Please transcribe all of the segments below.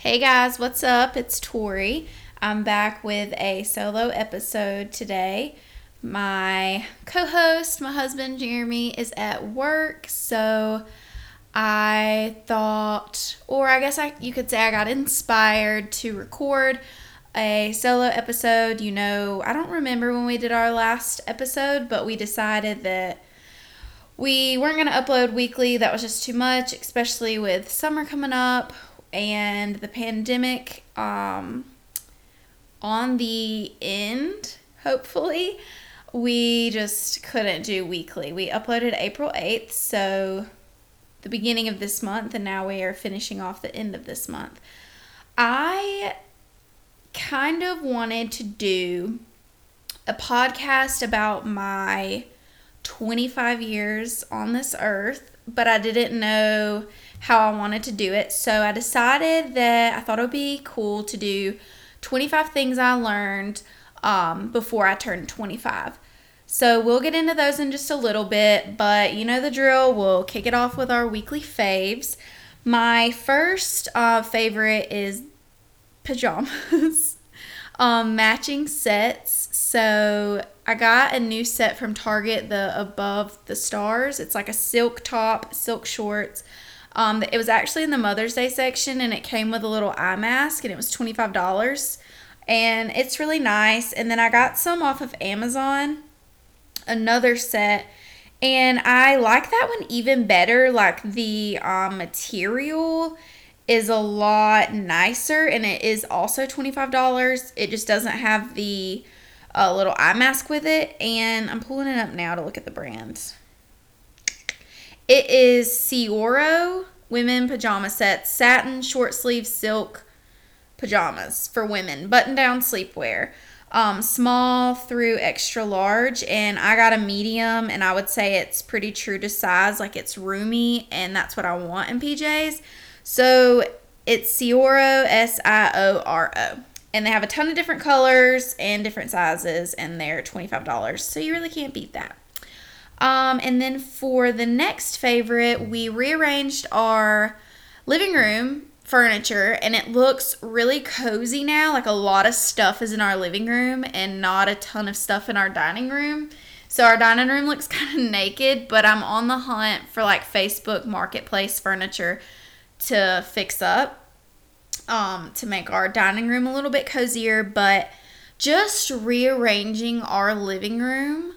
Hey guys, what's up? It's Tori. I'm back with a solo episode today. My co host, my husband Jeremy, is at work, so I thought, or I guess I, you could say I got inspired to record a solo episode. You know, I don't remember when we did our last episode, but we decided that we weren't going to upload weekly. That was just too much, especially with summer coming up and the pandemic um, on the end, hopefully, we just couldn't do weekly. We uploaded April 8th, so the beginning of this month, and now we are finishing off the end of this month. I kind of wanted to do a podcast about my 25 years on this earth, but I didn't know how I wanted to do it. So I decided that I thought it would be cool to do 25 things I learned um, before I turned 25. So we'll get into those in just a little bit, but you know the drill. We'll kick it off with our weekly faves. My first uh, favorite is pajamas, um, matching sets. So I got a new set from Target, the Above the Stars. It's like a silk top, silk shorts um, it was actually in the Mother's Day section and it came with a little eye mask and it was $25. And it's really nice. And then I got some off of Amazon, another set. And I like that one even better. Like the um, material is a lot nicer and it is also $25. It just doesn't have the uh, little eye mask with it. And I'm pulling it up now to look at the brands. It is Sioro women pajama set, satin short sleeve silk pajamas for women, button down sleepwear. Um, small through extra large, and I got a medium, and I would say it's pretty true to size, like it's roomy, and that's what I want in PJs. So it's Sioro, S I O R O. And they have a ton of different colors and different sizes, and they're $25. So you really can't beat that. Um, and then for the next favorite, we rearranged our living room furniture and it looks really cozy now. Like a lot of stuff is in our living room and not a ton of stuff in our dining room. So our dining room looks kind of naked, but I'm on the hunt for like Facebook Marketplace furniture to fix up um, to make our dining room a little bit cozier. But just rearranging our living room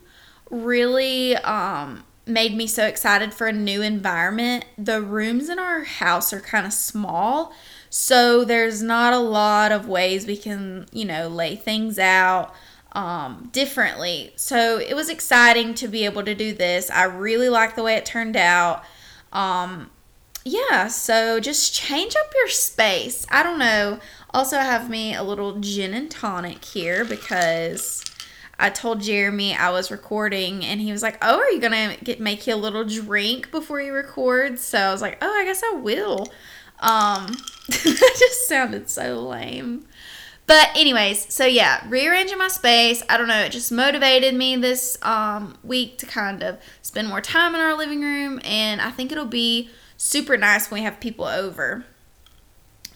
really um, made me so excited for a new environment. The rooms in our house are kind of small, so there's not a lot of ways we can, you know, lay things out um, differently. So it was exciting to be able to do this. I really like the way it turned out. Um, yeah, so just change up your space. I don't know. Also, have me a little gin and tonic here because I told Jeremy I was recording, and he was like, "Oh, are you gonna get make you a little drink before you record?" So I was like, "Oh, I guess I will." Um, that just sounded so lame. But anyways, so yeah, rearranging my space. I don't know, it just motivated me this um, week to kind of spend more time in our living room, and I think it'll be super nice when we have people over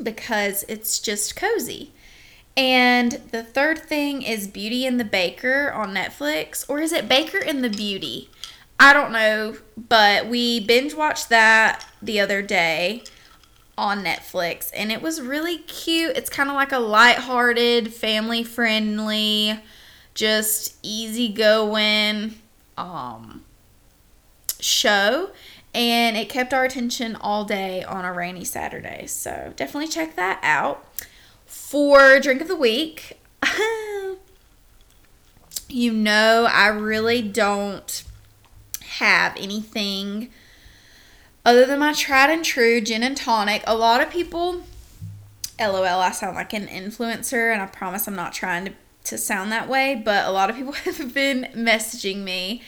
because it's just cozy. And the third thing is Beauty and the Baker on Netflix. Or is it Baker and the Beauty? I don't know, but we binge watched that the other day on Netflix and it was really cute. It's kind of like a light-hearted, family-friendly, just easy-going um show and it kept our attention all day on a rainy Saturday. So, definitely check that out. For drink of the week, you know, I really don't have anything other than my tried and true gin and tonic. A lot of people, lol, I sound like an influencer, and I promise I'm not trying to, to sound that way, but a lot of people have been messaging me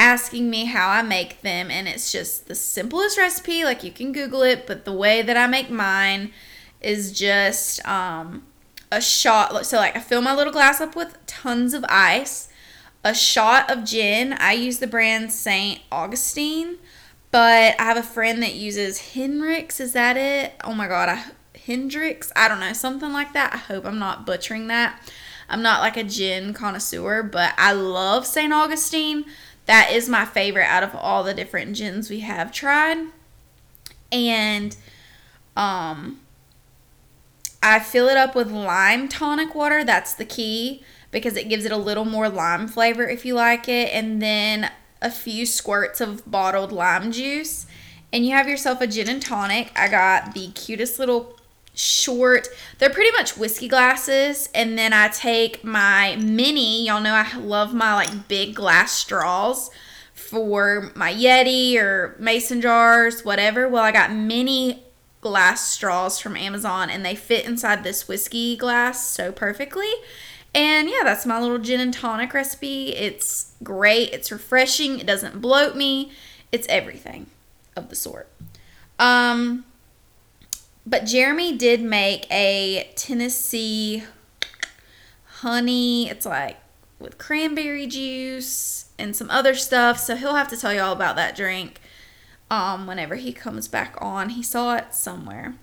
asking me how I make them, and it's just the simplest recipe. Like you can Google it, but the way that I make mine is just um, a shot. So, like, I fill my little glass up with tons of ice, a shot of gin. I use the brand St. Augustine, but I have a friend that uses Henrik's. Is that it? Oh my God. I, Hendrick's. I don't know, something like that. I hope I'm not butchering that. I'm not like a gin connoisseur, but I love St. Augustine. That is my favorite out of all the different gins we have tried. And um I fill it up with lime tonic water. That's the key because it gives it a little more lime flavor if you like it. And then a few squirts of bottled lime juice. And you have yourself a gin and tonic. I got the cutest little short, they're pretty much whiskey glasses. And then I take my mini, y'all know I love my like big glass straws for my Yeti or mason jars, whatever. Well, I got mini glass straws from Amazon and they fit inside this whiskey glass so perfectly. And yeah, that's my little gin and tonic recipe. It's great, it's refreshing, it doesn't bloat me, it's everything of the sort. Um, but Jeremy did make a Tennessee honey, it's like with cranberry juice and some other stuff. So he'll have to tell you all about that drink um, whenever he comes back on. He saw it somewhere.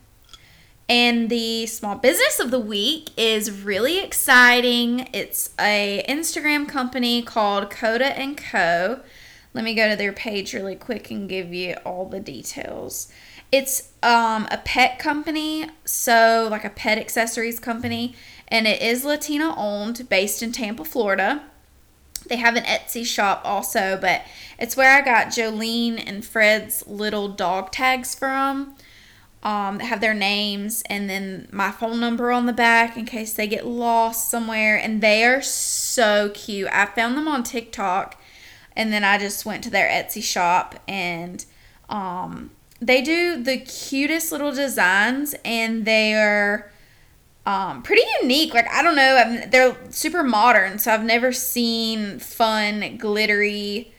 And the small business of the week is really exciting. It's a Instagram company called Koda and Co. Let me go to their page really quick and give you all the details. It's um, a pet company, so like a pet accessories company, and it is Latina owned, based in Tampa, Florida. They have an Etsy shop also, but it's where I got Jolene and Fred's little dog tags from. Um, have their names and then my phone number on the back in case they get lost somewhere. And they are so cute. I found them on TikTok and then I just went to their Etsy shop and um, they do the cutest little designs and they are um, pretty unique. Like I don't know, I've, they're super modern, so I've never seen fun, glittery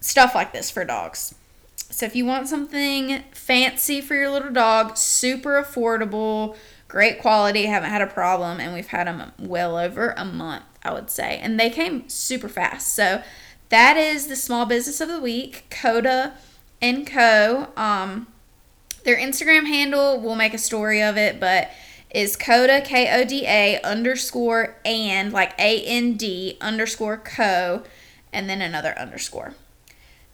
stuff like this for dogs. So if you want something fancy for your little dog, super affordable, great quality, haven't had a problem, and we've had them well over a month, I would say, and they came super fast. So that is the small business of the week, Koda and Co. Um, their Instagram handle, we'll make a story of it, but is Koda, K O D A underscore and like A N D underscore co and then another underscore.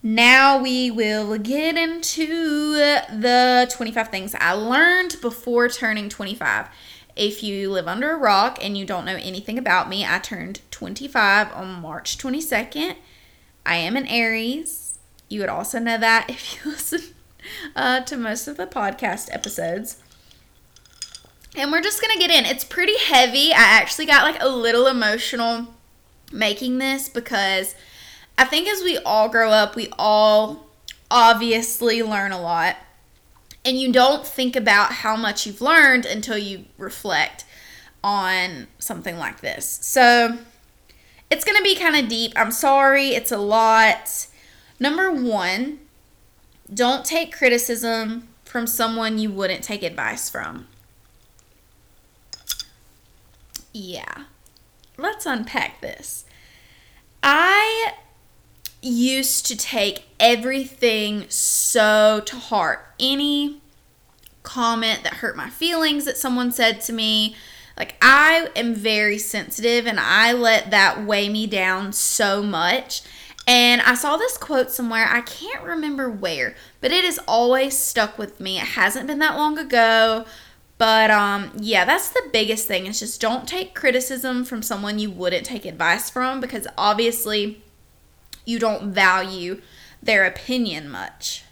Now we will get into the 25 things I learned before turning 25. If you live under a rock and you don't know anything about me, I turned 25 on March 22nd. I am an Aries. You would also know that if you listen uh, to most of the podcast episodes. And we're just to get in. It's pretty heavy. I actually got like a little emotional making this because I think as we all grow up, we all obviously learn a lot. And you don't think about how much you've learned until you reflect on something like this. So it's going to be kind of deep. I'm sorry, it's a lot. Number one, don't take criticism from someone you wouldn't take advice from. Yeah. Let's unpack this. I used to take everything so to heart. Any comment that hurt my feelings that someone said to me, like I am very sensitive and I let that weigh me down so much. And I saw this quote somewhere, I can't remember where, but it has always stuck with me. It hasn't been that long ago. But um, yeah, that's the biggest thing. It's just don't take criticism from someone you wouldn't take advice from because obviously you don't value their opinion much.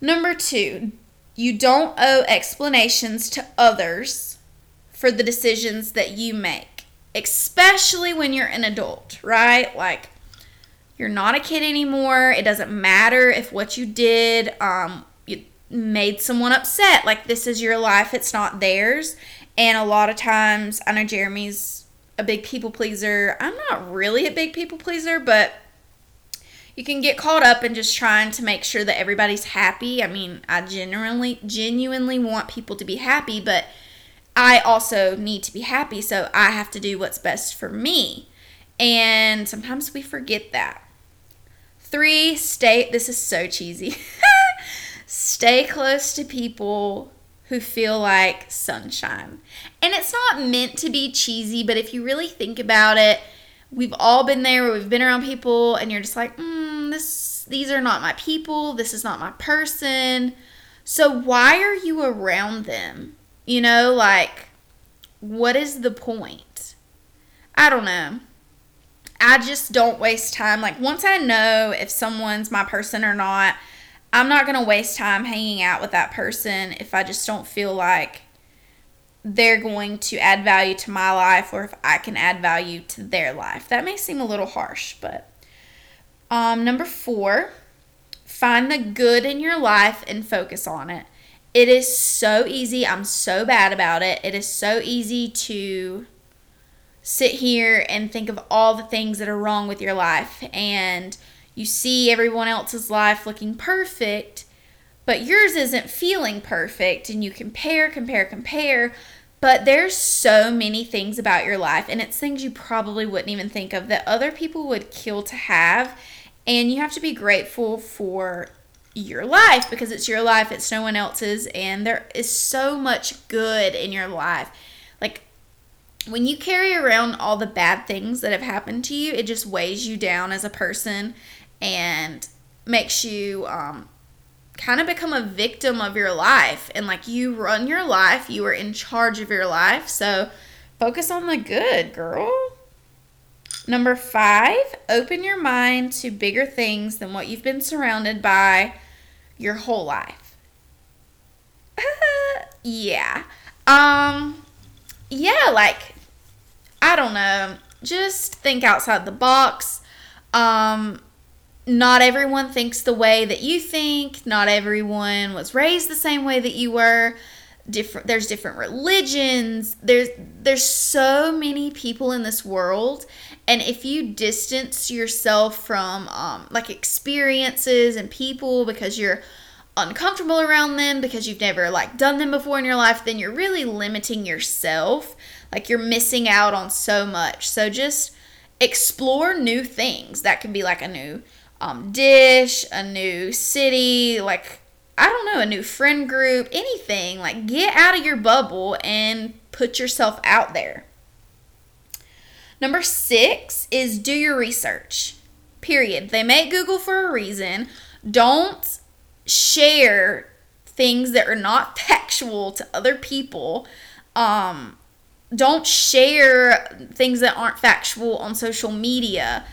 Number two, you don't owe explanations to others for the decisions that you make, especially when you're an adult, right? Like, you're not a kid anymore. It doesn't matter if what you did um, made someone upset. Like, this is your life, it's not theirs. And a lot of times, I know Jeremy's a big people pleaser. I'm not really a big people pleaser, but you can get caught up in just trying to make sure that everybody's happy. I mean, I genuinely genuinely want people to be happy, but I also need to be happy, so I have to do what's best for me. And sometimes we forget that. 3 stay this is so cheesy. Stay close to people who feel like sunshine. And it's not meant to be cheesy, but if you really think about it, we've all been there where we've been around people and you're just like, mm, this these are not my people, this is not my person. So why are you around them? You know, like what is the point? I don't know. I just don't waste time. Like, once I know if someone's my person or not, I'm not going to waste time hanging out with that person if I just don't feel like they're going to add value to my life or if I can add value to their life. That may seem a little harsh, but um, number four, find the good in your life and focus on it. It is so easy. I'm so bad about it. It is so easy to sit here and think of all the things that are wrong with your life and you see everyone else's life looking perfect, but yours isn't feeling perfect and you compare, compare, compare. But there's so many things about your life, and it's things you probably wouldn't even think of that other people would kill to have. And you have to be grateful for your life because it's your life, it's no one else's, and there is so much good in your life. Like when you carry around all the bad things that have happened to you, it just weighs you down as a person and makes you um, kind of become a victim of your life. And like you run your life, you are in charge of your life. So focus on the good, girl. Number five, open your mind to bigger things than what you've been surrounded by your whole life. yeah. Um, yeah, like I don't know. Just think outside the box. Um, not everyone thinks the way that you think. Not everyone was raised the same way that you were. Different there's different religions. There's there's so many people in this world and if you distance yourself from um, like experiences and people because you're uncomfortable around them because you've never like done them before in your life, then you're really limiting yourself like you're missing out on so much. So just explore new things. That can be like a new um, dish, a new city, like I don't know, a new friend group, anything. Like get out of your bubble and put yourself out there. Number six is do your research. Period. They make Google for a reason. Don't share things that are not factual to other people. Um, don't share things that aren't factual on social media.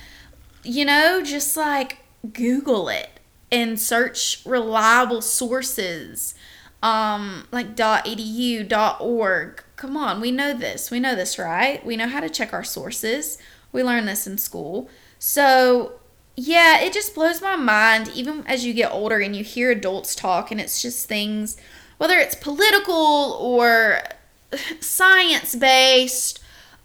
You know, just like Google it and search reliable sources um, like .edu, .org. Come on, we know this. We know this, right? We know how to check our sources. We learn this in school. So, yeah, it just blows my mind even as you get older and you hear adults talk and it's just things whether it's political or science based,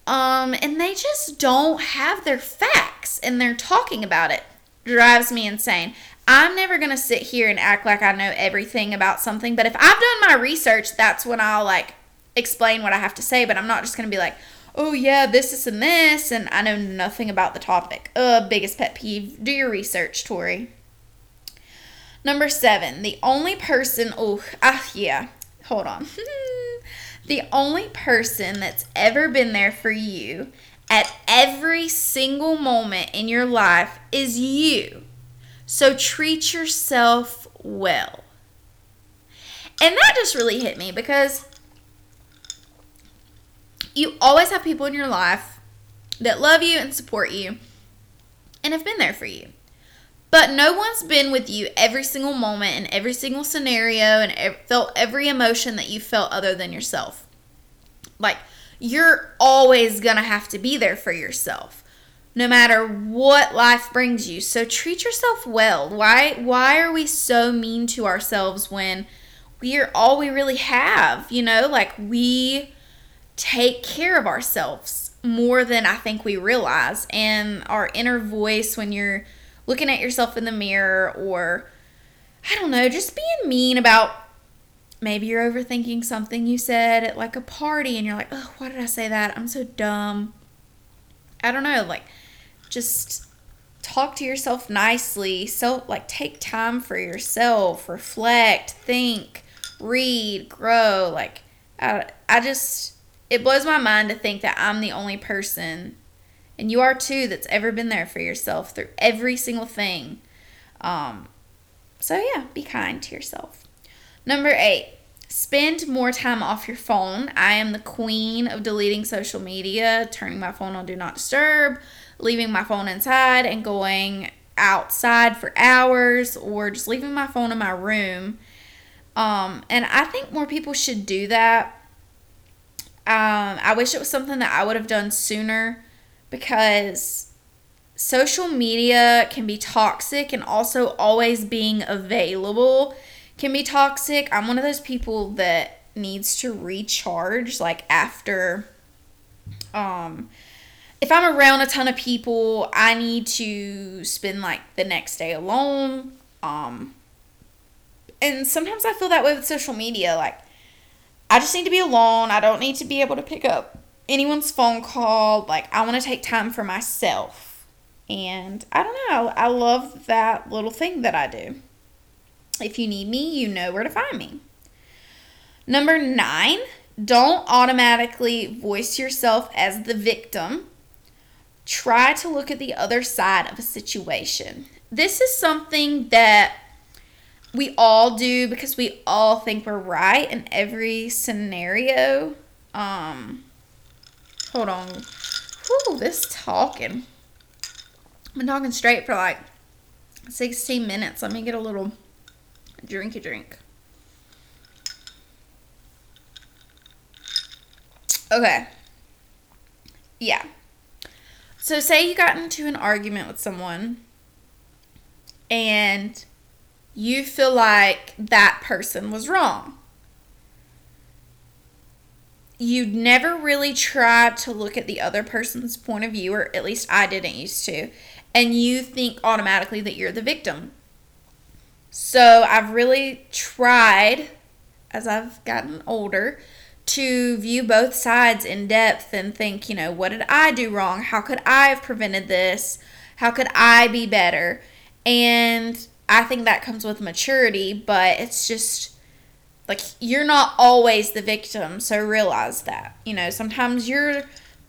um, and they just don't have their facts and they're talking about it. Drives me insane. I'm never gonna sit here and act like I know everything about something, but if I've done my research, that's when I'll like explain what I have to say, but I'm not just gonna be like, oh yeah, this, this, and this, and I know nothing about the topic. Uh, biggest pet peeve. Do your research, Tori. Number seven, the only person, oh, ah, yeah, hold on. the only person that's ever been there for you at every single moment in your life is you. So treat yourself well. And that just really hit me because you always have people in your life that love you and support you and have been there for you. But no one's been with you every single moment in every single scenario and felt every emotion that you felt other than yourself. Like, you're always going to have to be there for yourself no matter what life brings you. So treat yourself well. Why why are we so mean to ourselves when we are all we really have? You know, like we take care of ourselves more than I think we realize. And our inner voice when you're looking at yourself in the mirror or I don't know, just being mean about maybe you're overthinking something you said at like a party and you're like, "Oh, why did I say that? I'm so dumb." I don't know, like just talk to yourself nicely. So like take time for yourself, reflect, think, read, grow. Like, I, I just, it blows my mind to think that I'm the only person, and you are too, that's ever been there for yourself through every single thing. Um, so, yeah, be kind to yourself. Number eight, spend more time off your phone. I am the queen of deleting social media, turning my phone on do not disturb, leaving my phone inside, and going outside for hours, or just leaving my phone in my room. Um, and I think more people should do that. Um, I wish it was something that I would have done sooner because social media can be toxic and also always being available can be toxic. I'm one of those people that needs to recharge like after um if I'm around a ton of people, I need to spend like the next day alone. Um and sometimes I feel that way with social media like I just need to be alone. I don't need to be able to pick up anyone's phone call. Like I want to take time for myself. And I don't know. I love that little thing that I do. If you need me, you know where to find me. Number nine, don't automatically voice yourself as the victim. Try to look at the other side of a situation. This is something that we all do because we all think we're right in every scenario. Um, hold on. Whew, this talking. I've been talking straight for like 16 minutes. Let me get a little drinky drink. Okay. Yeah. So, say you got into an argument with someone and you feel like that person was wrong. You never really try to look at the other person's point of view, or at least I didn't used to, and you think automatically that you're the victim. So I've really tried, as I've gotten older, to view both sides in depth and think, you know, what did I do wrong? How could I have prevented this? How could I be better? And I think that comes with maturity, but it's just like you're not always the victim, so realize that. You know, sometimes you're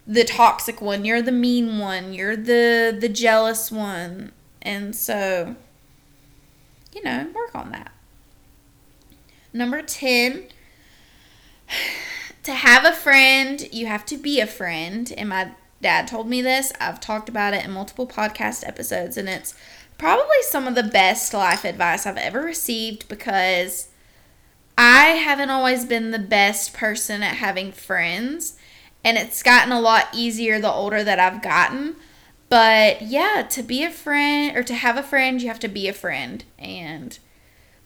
the toxic one, you're the mean one, you're the the jealous one. And so you know, work on that. Number 10, to have a friend, you have to be a friend. And my dad told me this. I've talked about it in multiple podcast episodes, and it's probably some of the best life advice I've ever received because I haven't always been the best person at having friends, and it's gotten a lot easier the older that I've gotten. But yeah, to be a friend or to have a friend, you have to be a friend. And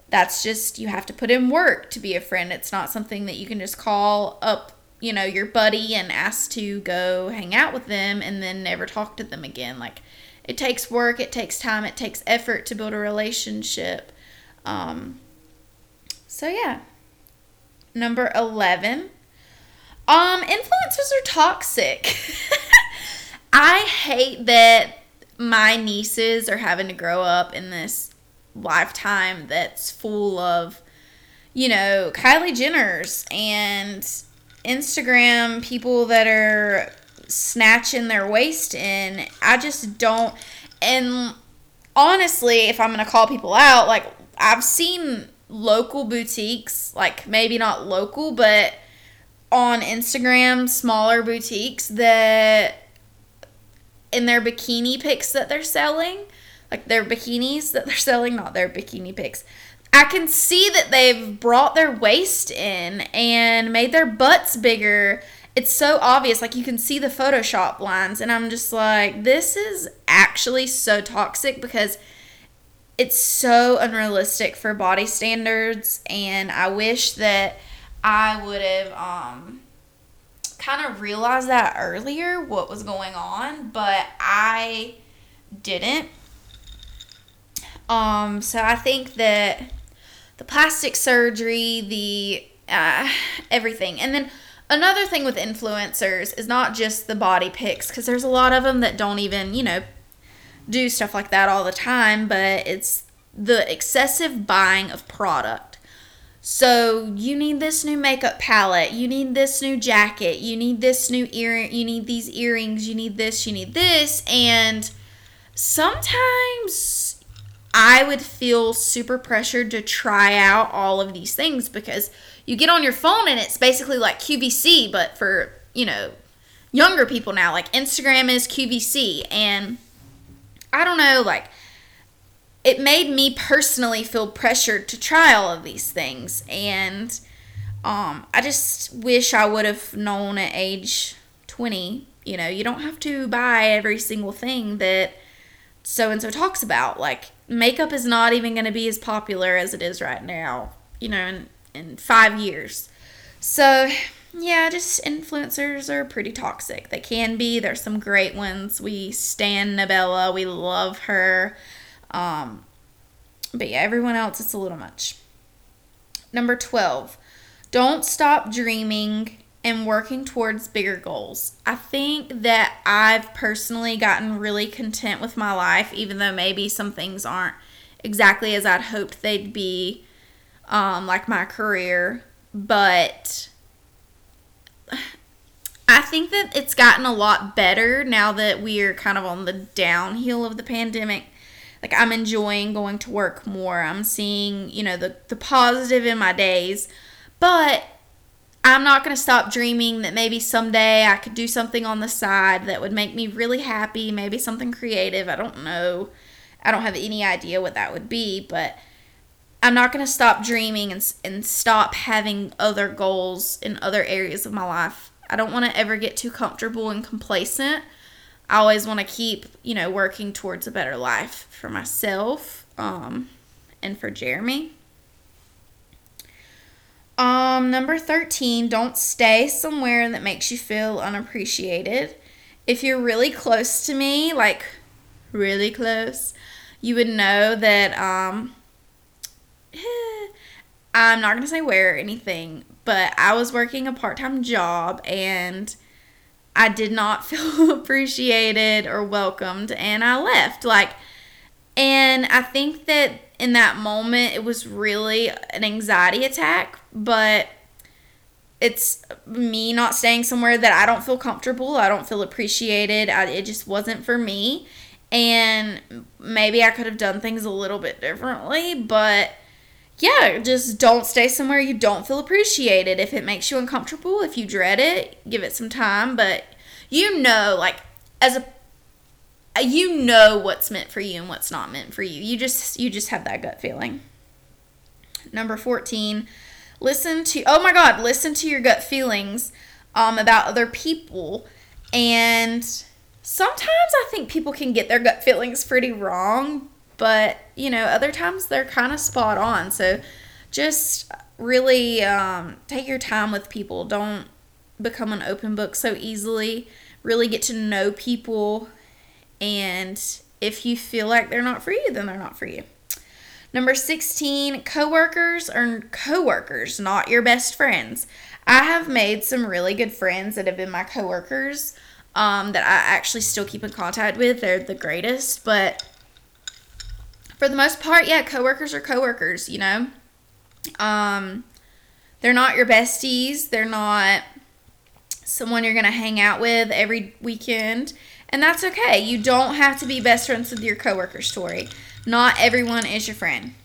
that's just, you have to put in work to be a friend. It's not something that you can just call up, you know, your buddy and ask to go hang out with them and then never talk to them again. Like, it takes work, it takes time, it takes effort to build a relationship. Um, so yeah. Number 11. Um, influencers are toxic. I hate that my nieces are having to grow up in this lifetime that's full of, you know, Kylie Jenner's and Instagram people that are snatching their waist in. I just don't. And honestly, if I'm going to call people out, like, I've seen local boutiques, like maybe not local, but on Instagram, smaller boutiques that in their bikini pics that they're selling, like their bikinis that they're selling, not their bikini pics. I can see that they've brought their waist in and made their butts bigger. It's so obvious. Like you can see the Photoshop lines. And I'm just like, this is actually so toxic because it's so unrealistic for body standards. And I wish that I would have um, kind of realized that earlier what was going on, but I didn't. Um, so I think that the plastic surgery, the uh, everything, and then another thing with influencers is not just the body pics because there's a lot of them that don't even you know do stuff like that all the time, but it's the excessive buying of product. So you need this new makeup palette, you need this new jacket, you need this new ear you need these earrings, you need this, you need this and sometimes I would feel super pressured to try out all of these things because you get on your phone and it's basically like QVC but for, you know, younger people now like Instagram is QVC and I don't know like it made me personally feel pressured to try all of these things. And um, i just wish i would have known at age 20 you know you don't have to buy every single thing that so and so talks about. Like makeup is not even going to be as popular as it is right now you know in, in five years. So yeah just influencers are pretty toxic they can be there's some great ones we stand Nabela we love her um, but yeah, everyone else, it's a little much. Number 12, don't stop dreaming and working towards bigger goals. I think that I've personally gotten really content with my life, even though maybe some things aren't exactly as I'd hoped they'd be, um, like my career. But I think that it's gotten a lot better now that we are kind of on the downhill of the pandemic like I'm enjoying going to work more. I'm seeing, you know, the the positive in my days. But I'm not going to stop dreaming that maybe someday I could do something on the side that would make me really happy, maybe something creative. I don't know. I don't have any idea what that would be, but I'm not going to stop dreaming and, and stop having other goals in other areas of my life. I don't want to ever get too comfortable and complacent I always want to keep, you know, working towards a better life for myself um, and for Jeremy. Um, number 13, don't stay somewhere that makes you feel unappreciated. If you're really close to me, like really close, you would know that um, I'm not going to say where or anything, but I was working a part time job and I did not feel appreciated or welcomed and I left. Like, and I think that in that moment it was really an anxiety attack, but it's me not staying somewhere that I don't feel comfortable, I don't feel appreciated. I, it just wasn't for me. And maybe I could have done things a little bit differently, but yeah, just don't stay somewhere you don't feel appreciated. If it makes you uncomfortable, if you dread it, give it some time. But you know, like, as a you know what's meant for you and what's not meant for you. You just you just have that gut feeling. Number 14, listen to oh my god, listen to your gut feelings um about other people and sometimes I think people can get their gut feelings pretty wrong, but you know, other times they're kind of spot on. So just really um, take your time with people. Don't become an open book so easily. Really get to know people. And if you feel like they're not for you, then they're not for you. Number 16, coworkers are coworkers, not your best friends. I have made some really good friends that have been my coworkers um, that I actually still keep in contact with. They're the greatest, but for the most part, yeah, coworkers are coworkers, you know. Um they're not your besties, they're not someone you're going to hang out with every weekend, and that's okay. You don't have to be best friends with your coworker story. Not everyone is your friend.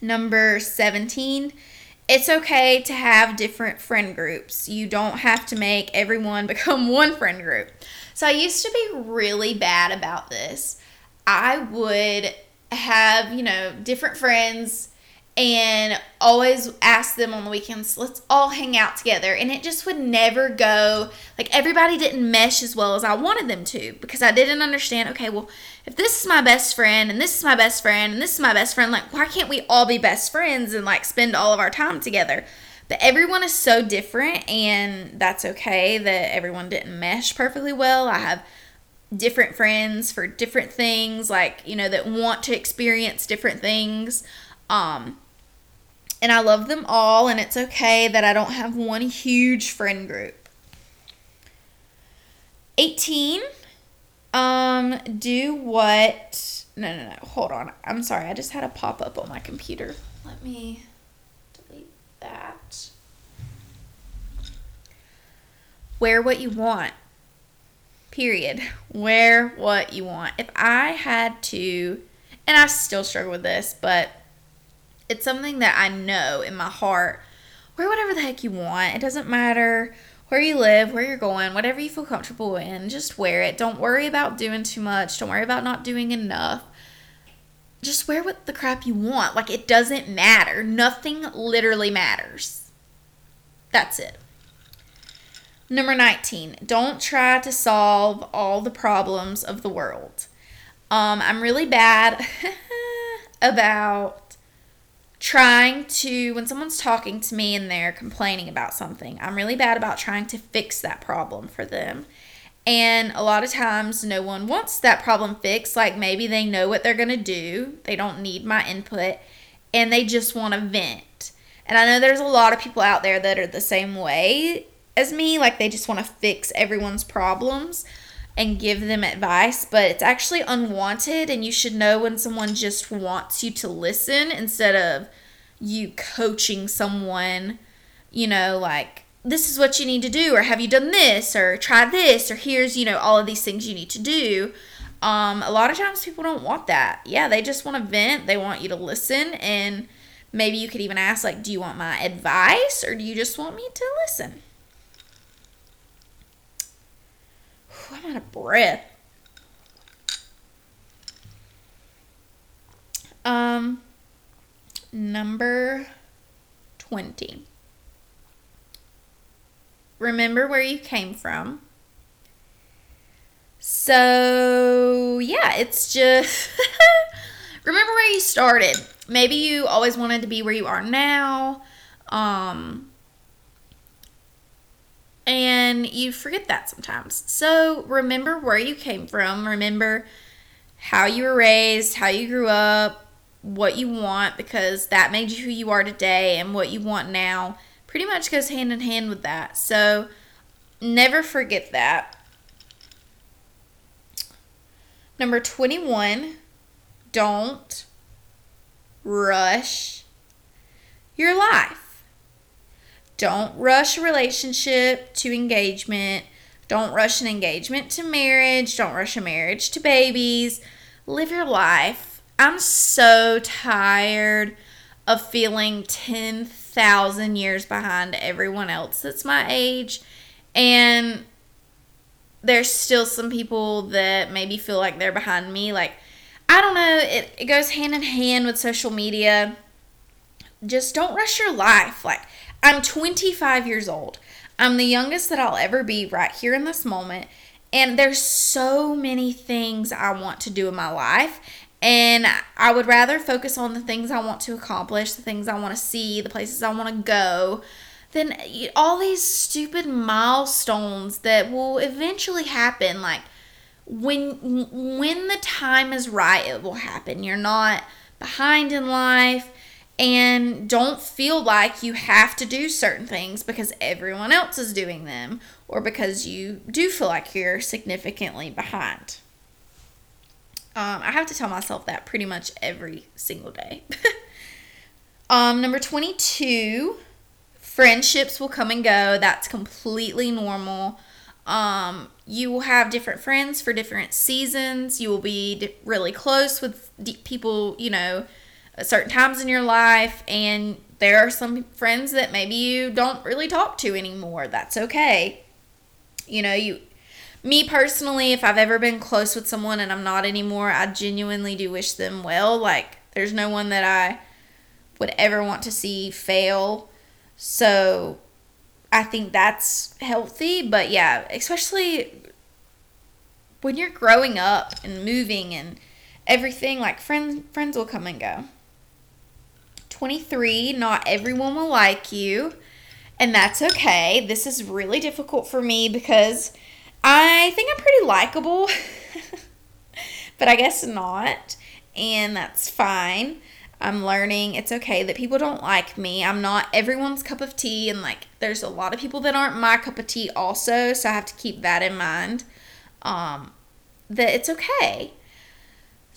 Number 17, it's okay to have different friend groups. You don't have to make everyone become one friend group. So I used to be really bad about this. I would have, you know, different friends and always ask them on the weekends, let's all hang out together. And it just would never go, like, everybody didn't mesh as well as I wanted them to because I didn't understand, okay, well, if this is my best friend and this is my best friend and this is my best friend, like, why can't we all be best friends and, like, spend all of our time together? But everyone is so different, and that's okay that everyone didn't mesh perfectly well. I have different friends for different things like you know that want to experience different things um and I love them all and it's okay that I don't have one huge friend group 18 um do what no no no hold on I'm sorry I just had a pop up on my computer let me delete that. Wear what you want. Period. Wear what you want. If I had to, and I still struggle with this, but it's something that I know in my heart. Wear whatever the heck you want. It doesn't matter where you live, where you're going, whatever you feel comfortable in, just wear it. Don't worry about doing too much. Don't worry about not doing enough. Just wear what the crap you want. Like it doesn't matter. Nothing literally matters. That's it. Number 19, don't try to solve all the problems of the world. Um, I'm really bad about trying to, when someone's talking to me and they're complaining about something, I'm really bad about trying to fix that problem for them. And a lot of times, no one wants that problem fixed. Like maybe they know what they're going to do, they don't need my input, and they just want to vent. And I know there's a lot of people out there that are the same way as me. Like they just want to fix everyone's problems and give them advice, but it's actually unwanted, and you should know when someone just wants you to listen instead of you coaching someone, you know, like, this is what you need to do, or have you done this, or try this, or here's, you know, all of these things you need to do. Um, a lot of times people don't want that. Yeah, they just want to vent, they want you to listen, and maybe you could even ask, like, do you want my advice, or do you just want me to listen? I'm out of breath. Um, number 20. Remember where you came from. So, yeah, it's just remember where you started. Maybe you always wanted to be where you are now. Um, and you forget that sometimes. So remember where you came from, remember how you were raised, how you grew up, what you want, because that made you who you are today, and what you want now pretty much goes hand in hand with that. So never forget that. Number 21, don't rush your life. Don't rush a relationship to engagement. Don't rush an engagement to marriage. Don't rush a marriage to babies. Live your life. I'm so tired of feeling 10,000 years behind everyone else that's my age. And there's still some people that maybe feel like they're behind me. Like, I don't know, it, it goes hand in hand with social media. Just don't rush your life. Like, I'm 25 years old. I'm the youngest that I'll ever be right here in this moment. And there's so many things I want to do in my life. And I would rather focus on the things I want to accomplish, the things I want to see, the places I want to go, than all these stupid milestones that will eventually happen. Like when when the time is right, it will happen. You're not behind in life and don't feel like you have to do certain things because everyone else is doing them or because you do feel like you're significantly behind. Um, I have to tell myself that pretty much every single day. um, number 22, friendships will come and go. That's completely normal. Um, you will have different friends for different seasons. You will be really close with people, you know, certain times in your life and there are some friends that maybe you don't really talk to anymore. That's okay. You know, you me personally, if I've ever been close with someone and I'm not anymore, I genuinely do wish them well. Like there's no one that I would ever want to see fail. So I think that's healthy, but yeah, especially when you're growing up and moving and everything, like friends friends will come and go. 23, not everyone will like you, and that's okay. This is really difficult for me because I think I'm pretty likable, but I guess not, and that's fine. I'm learning it's okay that people don't like me. I'm not everyone's cup of tea, and like there's a lot of people that aren't my cup of tea also, so I have to keep that in mind. Um, that it's okay.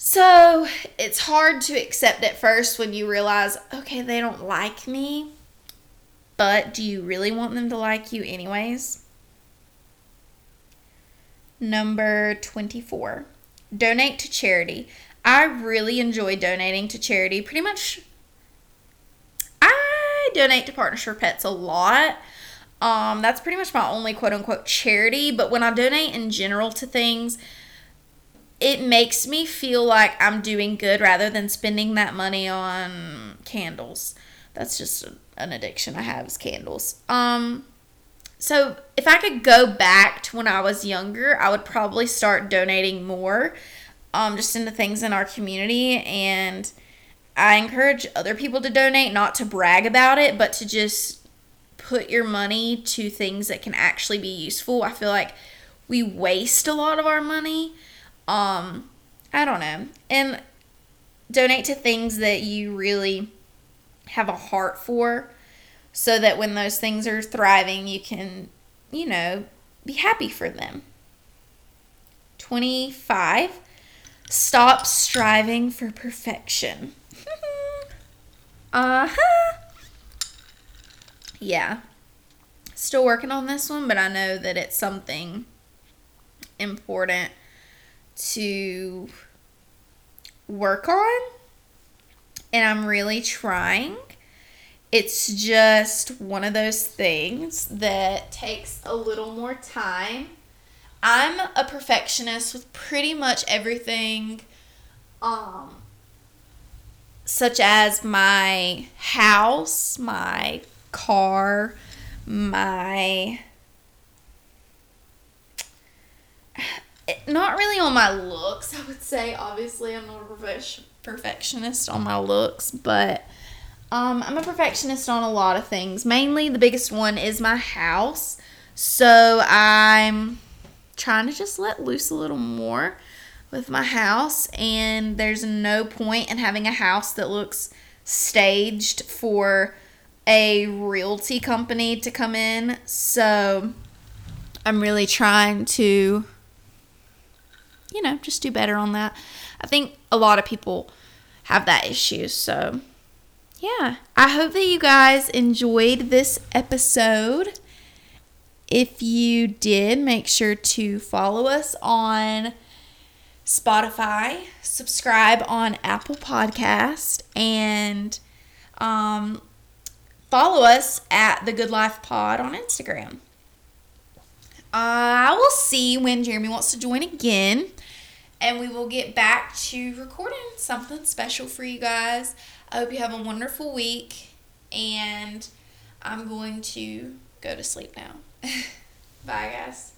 So it's hard to accept at first when you realize, okay, they don't like me. but do you really want them to like you anyways? Number 24. Donate to charity. I really enjoy donating to charity. Pretty much I donate to Partners for Pets a lot. Um, that's pretty much my only quote unquote charity. But when I donate in general to things, it makes me feel like I'm doing good rather than spending that money on candles. That's just an addiction I have is candles. Um, so if I could go back to when I was younger, I would probably start donating more, um, just into things in our community and I encourage other people to donate, not to brag about it, but to just put your money to things that can actually be useful. I feel like we waste a lot of our money. Um, I don't know. And donate to things that you really have a heart for so that when those things are thriving, you can, you know, be happy for them. 25. Stop striving for perfection. uh huh. Yeah. Still working on this one, but I know that it's something important to work on. And I'm really trying. It's just one of those things that takes a little more time. I'm a perfectionist with pretty much everything um such as my house, my car, my not really on my looks, I would say. Obviously, I'm not a perfectionist on my looks, but um, I'm a perfectionist on a lot of things. Mainly, the biggest one is my house. So I'm trying to just let loose a little more with my house, and there's no point in having a house that looks staged for a realty company to come in. So I'm really trying to, you know, just do better on that. I think a lot of people have that issue. So, yeah, I hope that you guys enjoyed this episode. If you did, make sure to follow us on Spotify, subscribe on Apple Podcast, and um, follow us at the Good Life Pod on Instagram. Uh, I will see when Jeremy wants to join again, and we will get back to recording something special for you guys. I hope you have a wonderful week, and I'm going to go to sleep now. Bye, guys.